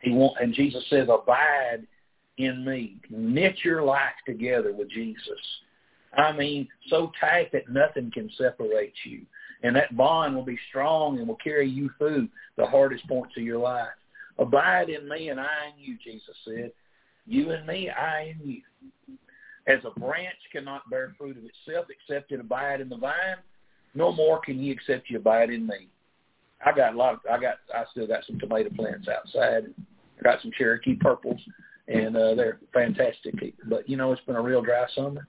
He want, and Jesus says, abide in me. Knit your life together with Jesus. I mean, so tight that nothing can separate you. And that bond will be strong and will carry you through the hardest points of your life. Abide in me and I in you, Jesus said. You and me, I in you. As a branch cannot bear fruit of itself except it abide in the vine, no more can ye except you abide in me. I got a lot of I got I still got some tomato plants outside. I got some Cherokee purples and uh they're fantastic. But you know, it's been a real dry summer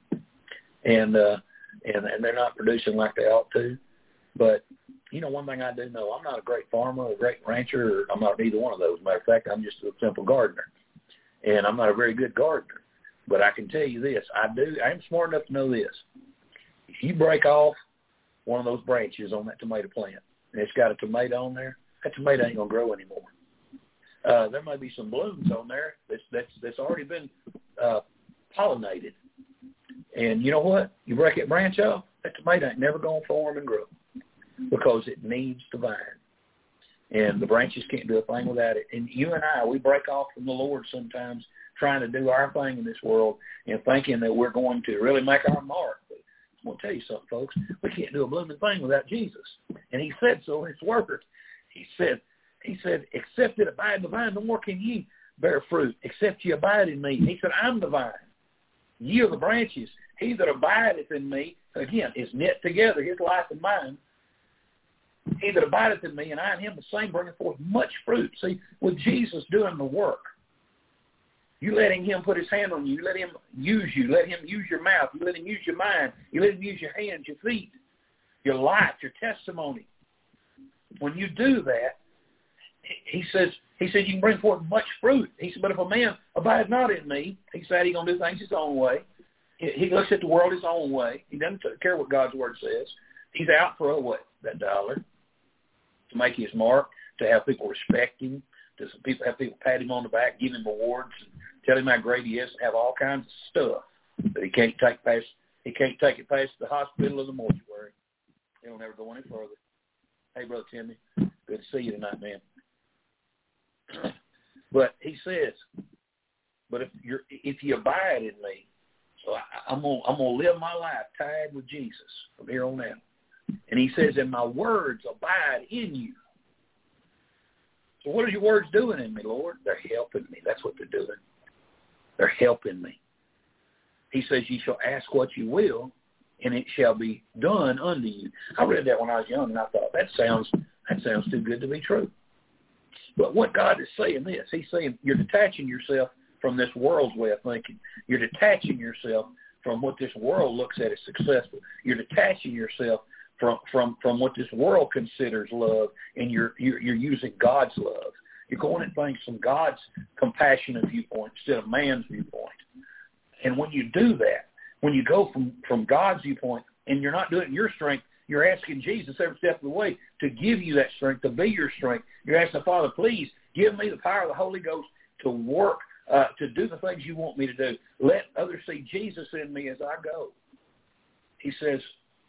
and uh and and they're not producing like they ought to. But you know, one thing I do know, I'm not a great farmer, a great rancher, or I'm not either one of those. Matter of fact, I'm just a simple gardener, and I'm not a very good gardener. But I can tell you this: I do. I'm smart enough to know this. If you break off one of those branches on that tomato plant, and it's got a tomato on there, that tomato ain't gonna grow anymore. Uh, there may be some blooms on there that's that's that's already been uh, pollinated, and you know what? You break that branch off, that tomato ain't never gonna form and grow because it needs the vine. And the branches can't do a thing without it. And you and I, we break off from the Lord sometimes trying to do our thing in this world and thinking that we're going to really make our mark. I'm going to tell you something, folks. We can't do a blooming thing without Jesus. And he said so in his word. He said, he said, except that abide in the vine, no more can ye bear fruit, except ye abide in me. He said, I'm the vine. Ye are the branches. He that abideth in me, again, is knit together, his life and mine, he that abideth in me and I in him, the same bringeth forth much fruit. See, with Jesus doing the work, you letting him put his hand on you, you let him use you, let him use your mouth, you let him use your mind, you let him use your hands, your feet, your life, your testimony. When you do that, he says, he says you can bring forth much fruit. He said, but if a man abide not in me, he said he's going to do things his own way. He looks at the world his own way. He doesn't care what God's word says. He's out for a what? That dollar to make his mark, to have people respect him, to have people pat him on the back, give him awards, and tell him how great he is, have all kinds of stuff but he can't take past. He can't take it past the hospital or the mortuary. He'll never go any further. Hey, brother Timmy, good to see you tonight, man. But he says, but if you're if you abide in me, so I, I'm gonna I'm gonna live my life tied with Jesus from here on out. And he says, and my words abide in you. So what are your words doing in me, Lord? They're helping me. That's what they're doing. They're helping me. He says, you shall ask what you will, and it shall be done unto you. I read that when I was young, and I thought, that sounds that sounds too good to be true. But what God is saying this, he's saying you're detaching yourself from this world's way of thinking. You're detaching yourself from what this world looks at as successful. You're detaching yourself from from from what this world considers love, and you're you're, you're using God's love. You're going at things from God's compassionate viewpoint instead of man's viewpoint. And when you do that, when you go from from God's viewpoint, and you're not doing it in your strength, you're asking Jesus every step of the way to give you that strength, to be your strength. You're asking the Father, please give me the power of the Holy Ghost to work, uh, to do the things you want me to do. Let others see Jesus in me as I go. He says,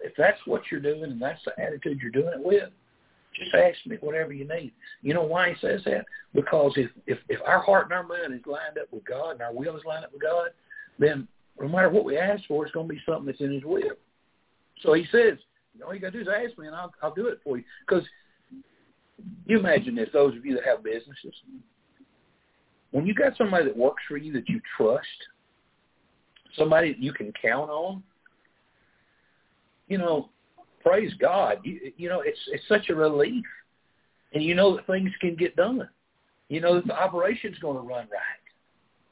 if that's what you're doing and that's the attitude you're doing it with, just ask me whatever you need. You know why he says that? Because if, if, if our heart and our mind is lined up with God and our will is lined up with God, then no matter what we ask for, it's going to be something that's in his will. So he says, all you got to do is ask me and I'll, I'll do it for you. Because you imagine this, those of you that have businesses, when you got somebody that works for you that you trust, somebody that you can count on, you know, praise God. You, you know, it's it's such a relief, and you know that things can get done. You know that the operation's going to run right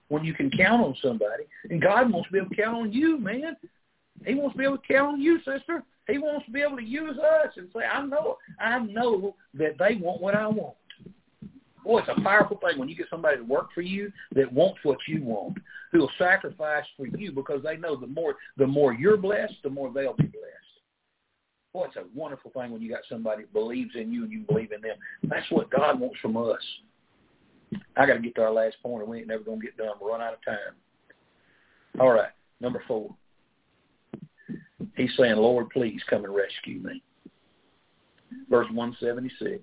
when you can count on somebody, and God wants to be able to count on you, man. He wants to be able to count on you, sister. He wants to be able to use us and say, I know, I know that they want what I want. Boy, it's a powerful thing when you get somebody to work for you that wants what you want, who will sacrifice for you because they know the more the more you're blessed, the more they'll be blessed. Boy, it's a wonderful thing when you got somebody who believes in you and you believe in them. That's what God wants from us. I got to get to our last point, or we ain't never going to get done. We'll run out of time. All right, number four. He's saying, Lord, please come and rescue me. Verse 176.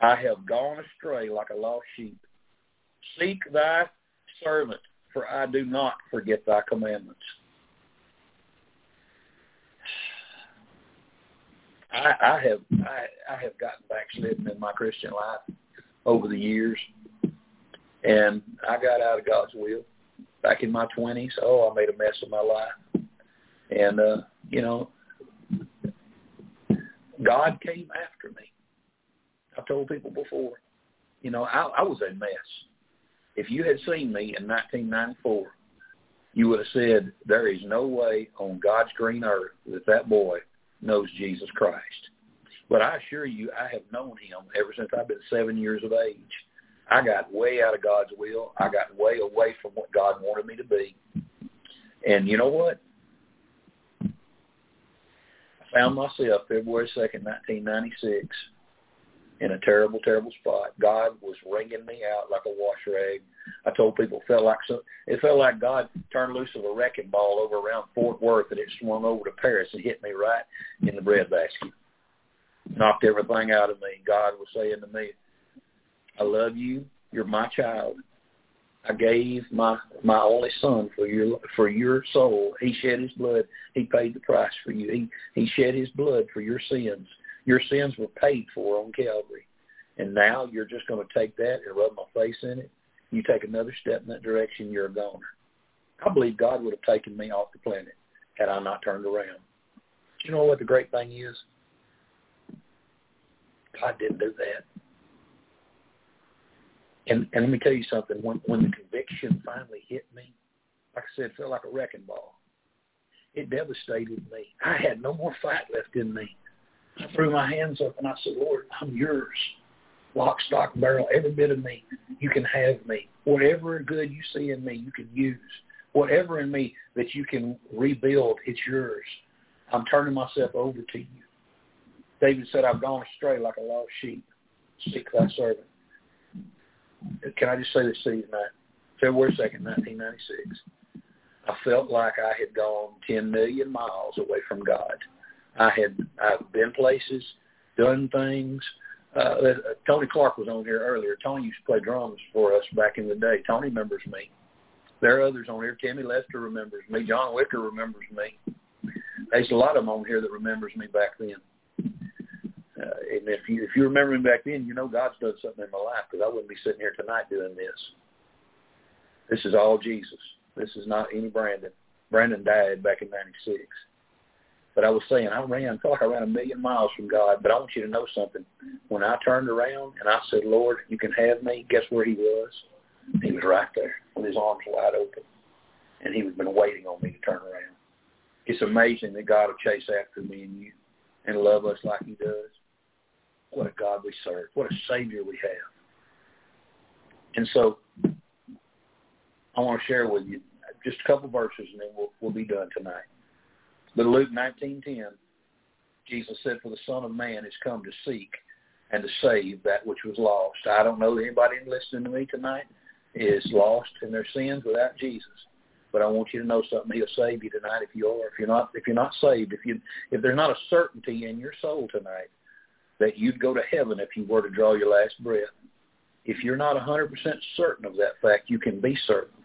I have gone astray like a lost sheep. Seek thy servant, for I do not forget thy commandments. I, I have I, I have gotten backslidden in my Christian life over the years, and I got out of God's will back in my twenties. Oh, I made a mess of my life, and uh, you know, God came after me. I've told people before, you know, I, I was a mess. If you had seen me in 1994, you would have said, there is no way on God's green earth that that boy knows Jesus Christ. But I assure you, I have known him ever since I've been seven years of age. I got way out of God's will. I got way away from what God wanted me to be. And you know what? I found myself February 2nd, 1996 in a terrible, terrible spot. God was wringing me out like a wash rag. I told people it felt like some, it felt like God turned loose of a wrecking ball over around Fort Worth and it swung over to Paris and hit me right in the breadbasket. Knocked everything out of me. God was saying to me, I love you. You're my child. I gave my my only son for your for your soul. He shed his blood. He paid the price for you. He he shed his blood for your sins. Your sins were paid for on Calvary. And now you're just going to take that and rub my face in it. You take another step in that direction, you're a goner. I believe God would have taken me off the planet had I not turned around. Do you know what the great thing is? God didn't do that. And and let me tell you something. When when the conviction finally hit me, like I said, it felt like a wrecking ball. It devastated me. I had no more fight left in me. I threw my hands up and I said, Lord, I'm yours. Lock, stock, barrel, every bit of me. You can have me. Whatever good you see in me, you can use. Whatever in me that you can rebuild, it's yours. I'm turning myself over to you. David said, I've gone astray like a lost sheep. Speak thy servant. Can I just say this to you tonight? February 2nd, 1996. I felt like I had gone 10 million miles away from God. I had I've been places, done things. Uh, Tony Clark was on here earlier. Tony used to play drums for us back in the day. Tony remembers me. There are others on here. Timmy Lester remembers me. John Wicker remembers me. There's a lot of them on here that remembers me back then. Uh, and if you if you remember me back then, you know God's done something in my life because I wouldn't be sitting here tonight doing this. This is all Jesus. This is not any Brandon. Brandon died back in '96. But I was saying, I ran, I felt like I ran a million miles from God. But I want you to know something. When I turned around and I said, Lord, you can have me, guess where he was? He was right there with his arms wide open. And he was been waiting on me to turn around. It's amazing that God will chase after me and you and love us like he does. What a God we serve. What a Savior we have. And so I want to share with you just a couple verses and then we'll, we'll be done tonight. But Luke 19:10, Jesus said, "For the Son of Man is come to seek and to save that which was lost." I don't know that anybody listening to me tonight is lost in their sins without Jesus. But I want you to know something. He'll save you tonight if you are. If you're not, if you're not saved, if you, if there's not a certainty in your soul tonight that you'd go to heaven if you were to draw your last breath, if you're not 100% certain of that fact, you can be certain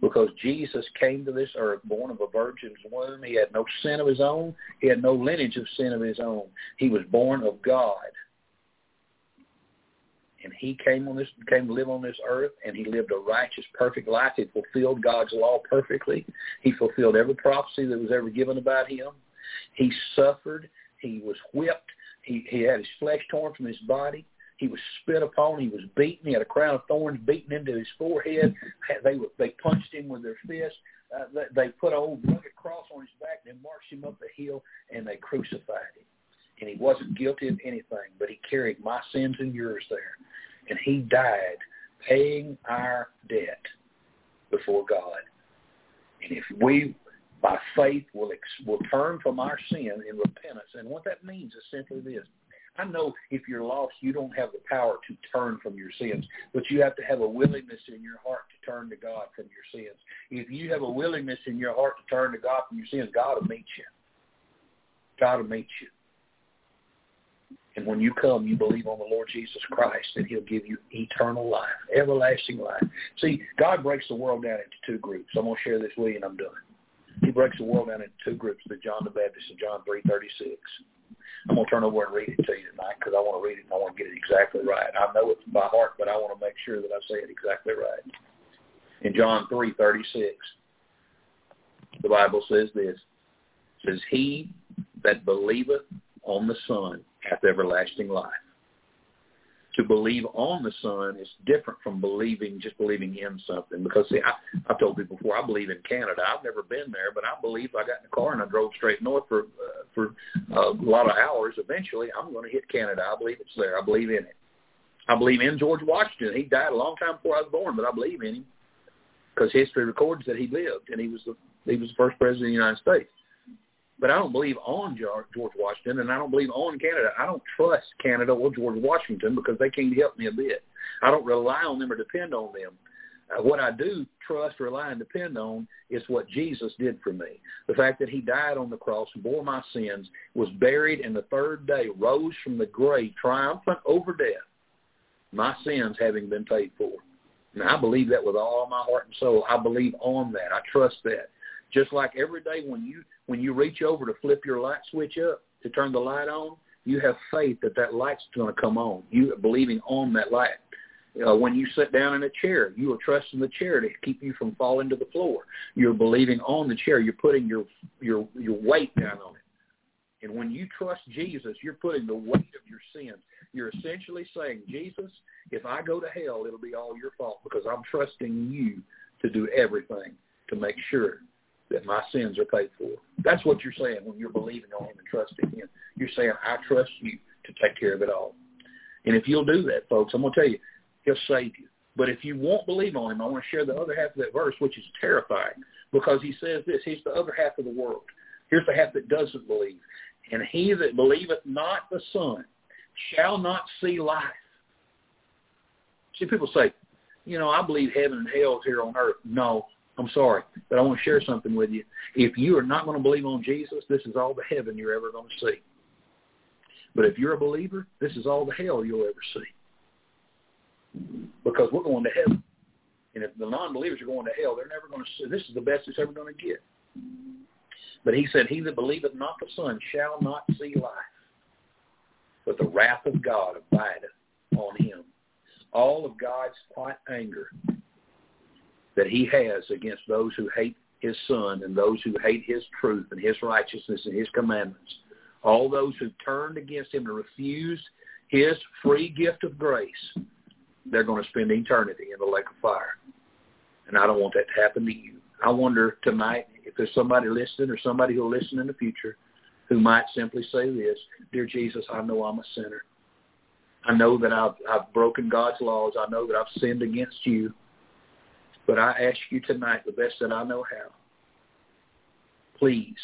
because Jesus came to this earth born of a virgin's womb. He had no sin of his own. He had no lineage of sin of his own. He was born of God. And he came on this came to live on this earth and he lived a righteous, perfect life. He fulfilled God's law perfectly. He fulfilled every prophecy that was ever given about him. He suffered. He was whipped. He, he had his flesh torn from his body. He was spit upon. He was beaten. He had a crown of thorns beaten into his forehead. They they punched him with their fists. Uh, they, they put an old rugged cross on his back and marched him up the hill, and they crucified him. And he wasn't guilty of anything, but he carried my sins and yours there. And he died paying our debt before God. And if we, by faith, will, ex- will turn from our sin in repentance, and what that means is simply this. I know if you're lost, you don't have the power to turn from your sins, but you have to have a willingness in your heart to turn to God from your sins. If you have a willingness in your heart to turn to God from your sins, God will meet you. God will meet you. And when you come, you believe on the Lord Jesus Christ, and he'll give you eternal life, everlasting life. See, God breaks the world down into two groups. I'm going to share this with you, and I'm done. He breaks the world down into two groups, the John the Baptist and John 3.36. I'm going to turn over and read it to you tonight because I want to read it and I want to get it exactly right. I know it by heart, but I want to make sure that I say it exactly right. In John 3.36, the Bible says this. It says, He that believeth on the Son hath everlasting life. To believe on the Son is different from believing just believing in something. Because see, I, I've told people before, I believe in Canada. I've never been there, but I believe I got in the car and I drove straight north for uh, for a lot of hours. Eventually, I'm going to hit Canada. I believe it's there. I believe in it. I believe in George Washington. He died a long time before I was born, but I believe in him because history records that he lived and he was the he was the first president of the United States. But I don't believe on George Washington, and I don't believe on Canada. I don't trust Canada or George Washington because they can't help me a bit. I don't rely on them or depend on them. Uh, what I do trust, rely, and depend on is what Jesus did for me. The fact that he died on the cross, bore my sins, was buried, and the third day rose from the grave, triumphant over death, my sins having been paid for. And I believe that with all my heart and soul. I believe on that. I trust that. Just like every day when you when you reach over to flip your light switch up to turn the light on, you have faith that that light's going to come on. You are believing on that light. Uh, when you sit down in a chair, you are trusting the chair to keep you from falling to the floor. You're believing on the chair. You're putting your your your weight down on it. And when you trust Jesus, you're putting the weight of your sins. You're essentially saying, Jesus, if I go to hell, it'll be all your fault because I'm trusting you to do everything to make sure that my sins are paid for. That's what you're saying when you're believing on him and trusting him. You're saying, I trust you to take care of it all. And if you'll do that, folks, I'm going to tell you, he'll save you. But if you won't believe on him, I want to share the other half of that verse, which is terrifying, because he says this. He's the other half of the world. Here's the half that doesn't believe. And he that believeth not the Son shall not see life. See, people say, you know, I believe heaven and hell is here on earth. No, I'm sorry, but I want to share something with you. If you are not going to believe on Jesus, this is all the heaven you're ever going to see. But if you're a believer, this is all the hell you'll ever see. Because we're going to heaven. And if the non-believers are going to hell, they're never going to see. This is the best it's ever going to get. But he said, he that believeth not the Son shall not see life, but the wrath of God abideth on him. All of God's quiet anger that he has against those who hate his son and those who hate his truth and his righteousness and his commandments. All those who turned against him and refused his free gift of grace, they're going to spend eternity in the lake of fire. And I don't want that to happen to you. I wonder tonight if there's somebody listening or somebody who'll listen in the future who might simply say this, Dear Jesus, I know I'm a sinner. I know that I've, I've broken God's laws. I know that I've sinned against you. But I ask you tonight, the best that I know how, please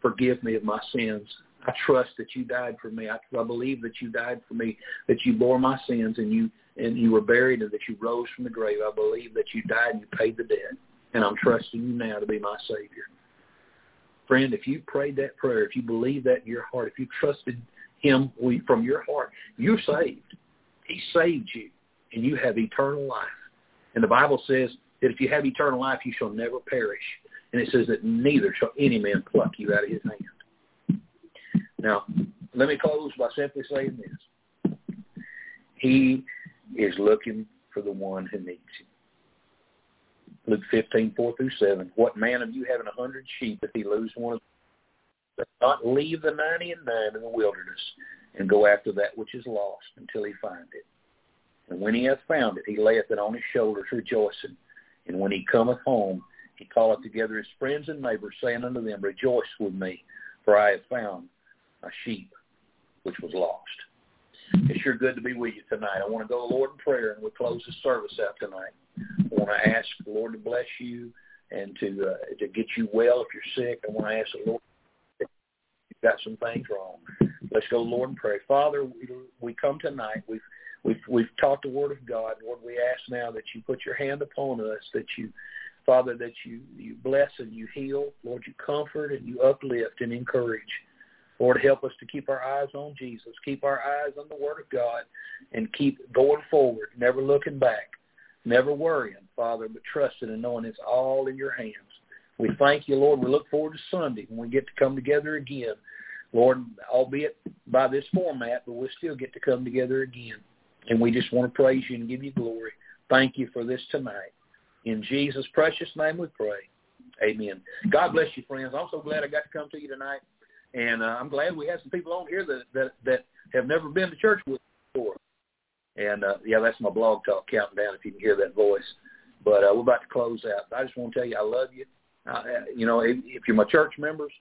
forgive me of my sins. I trust that you died for me. I, I believe that you died for me, that you bore my sins and you and you were buried and that you rose from the grave. I believe that you died and you paid the debt. And I'm trusting you now to be my Savior. Friend, if you prayed that prayer, if you believe that in your heart, if you trusted him from your heart, you're saved. He saved you, and you have eternal life. And the Bible says that if you have eternal life, you shall never perish. And it says that neither shall any man pluck you out of his hand. Now, let me close by simply saying this. He is looking for the one who needs him. Luke 15, 4 through 7. What man of you having a hundred sheep if he lose one of them? Not leave the ninety and nine in the wilderness and go after that which is lost until he find it. And when he hath found it, he layeth it on his shoulders, rejoicing. And when he cometh home, he calleth together his friends and neighbors, saying unto them, Rejoice with me, for I have found a sheep which was lost. It's sure good to be with you tonight. I want to go to the Lord in prayer, and we'll close the service out tonight. I want to ask the Lord to bless you and to uh, to get you well if you're sick. I want to ask the Lord if you've got some things wrong. Let's go, Lord, and pray. Father, we, we come tonight. We've We've we've taught the word of God. Lord, we ask now that you put your hand upon us, that you, Father, that you you bless and you heal. Lord, you comfort and you uplift and encourage. Lord, help us to keep our eyes on Jesus, keep our eyes on the Word of God, and keep going forward, never looking back, never worrying, Father, but trusting and knowing it's all in your hands. We thank you, Lord. We look forward to Sunday when we get to come together again. Lord, albeit by this format, but we'll still get to come together again. And we just want to praise you and give you glory. Thank you for this tonight. In Jesus' precious name we pray. Amen. God bless you, friends. I'm so glad I got to come to you tonight. And uh, I'm glad we have some people on here that, that, that have never been to church with before. And uh, yeah, that's my blog talk counting down. If you can hear that voice, but uh, we're about to close out. I just want to tell you, I love you. Uh, you know, if, if you're my church members,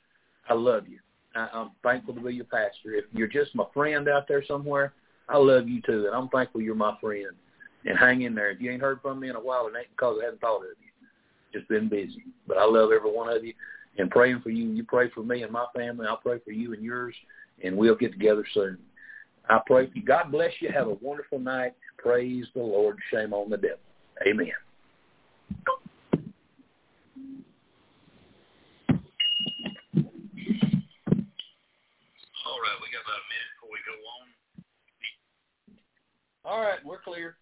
I love you. I, I'm thankful to be your pastor. If you're just my friend out there somewhere, I love you too, and I'm thankful you're my friend. And hang in there. If you ain't heard from me in a while, it ain't because I haven't thought of you. Just been busy. But I love every one of you and praying for you. You pray for me and my family. I'll pray for you and yours, and we'll get together soon. I pray for you. God bless you. Have a wonderful night. Praise the Lord. Shame on the devil. Amen. All right, we got about a minute before we go on. All right, we're clear.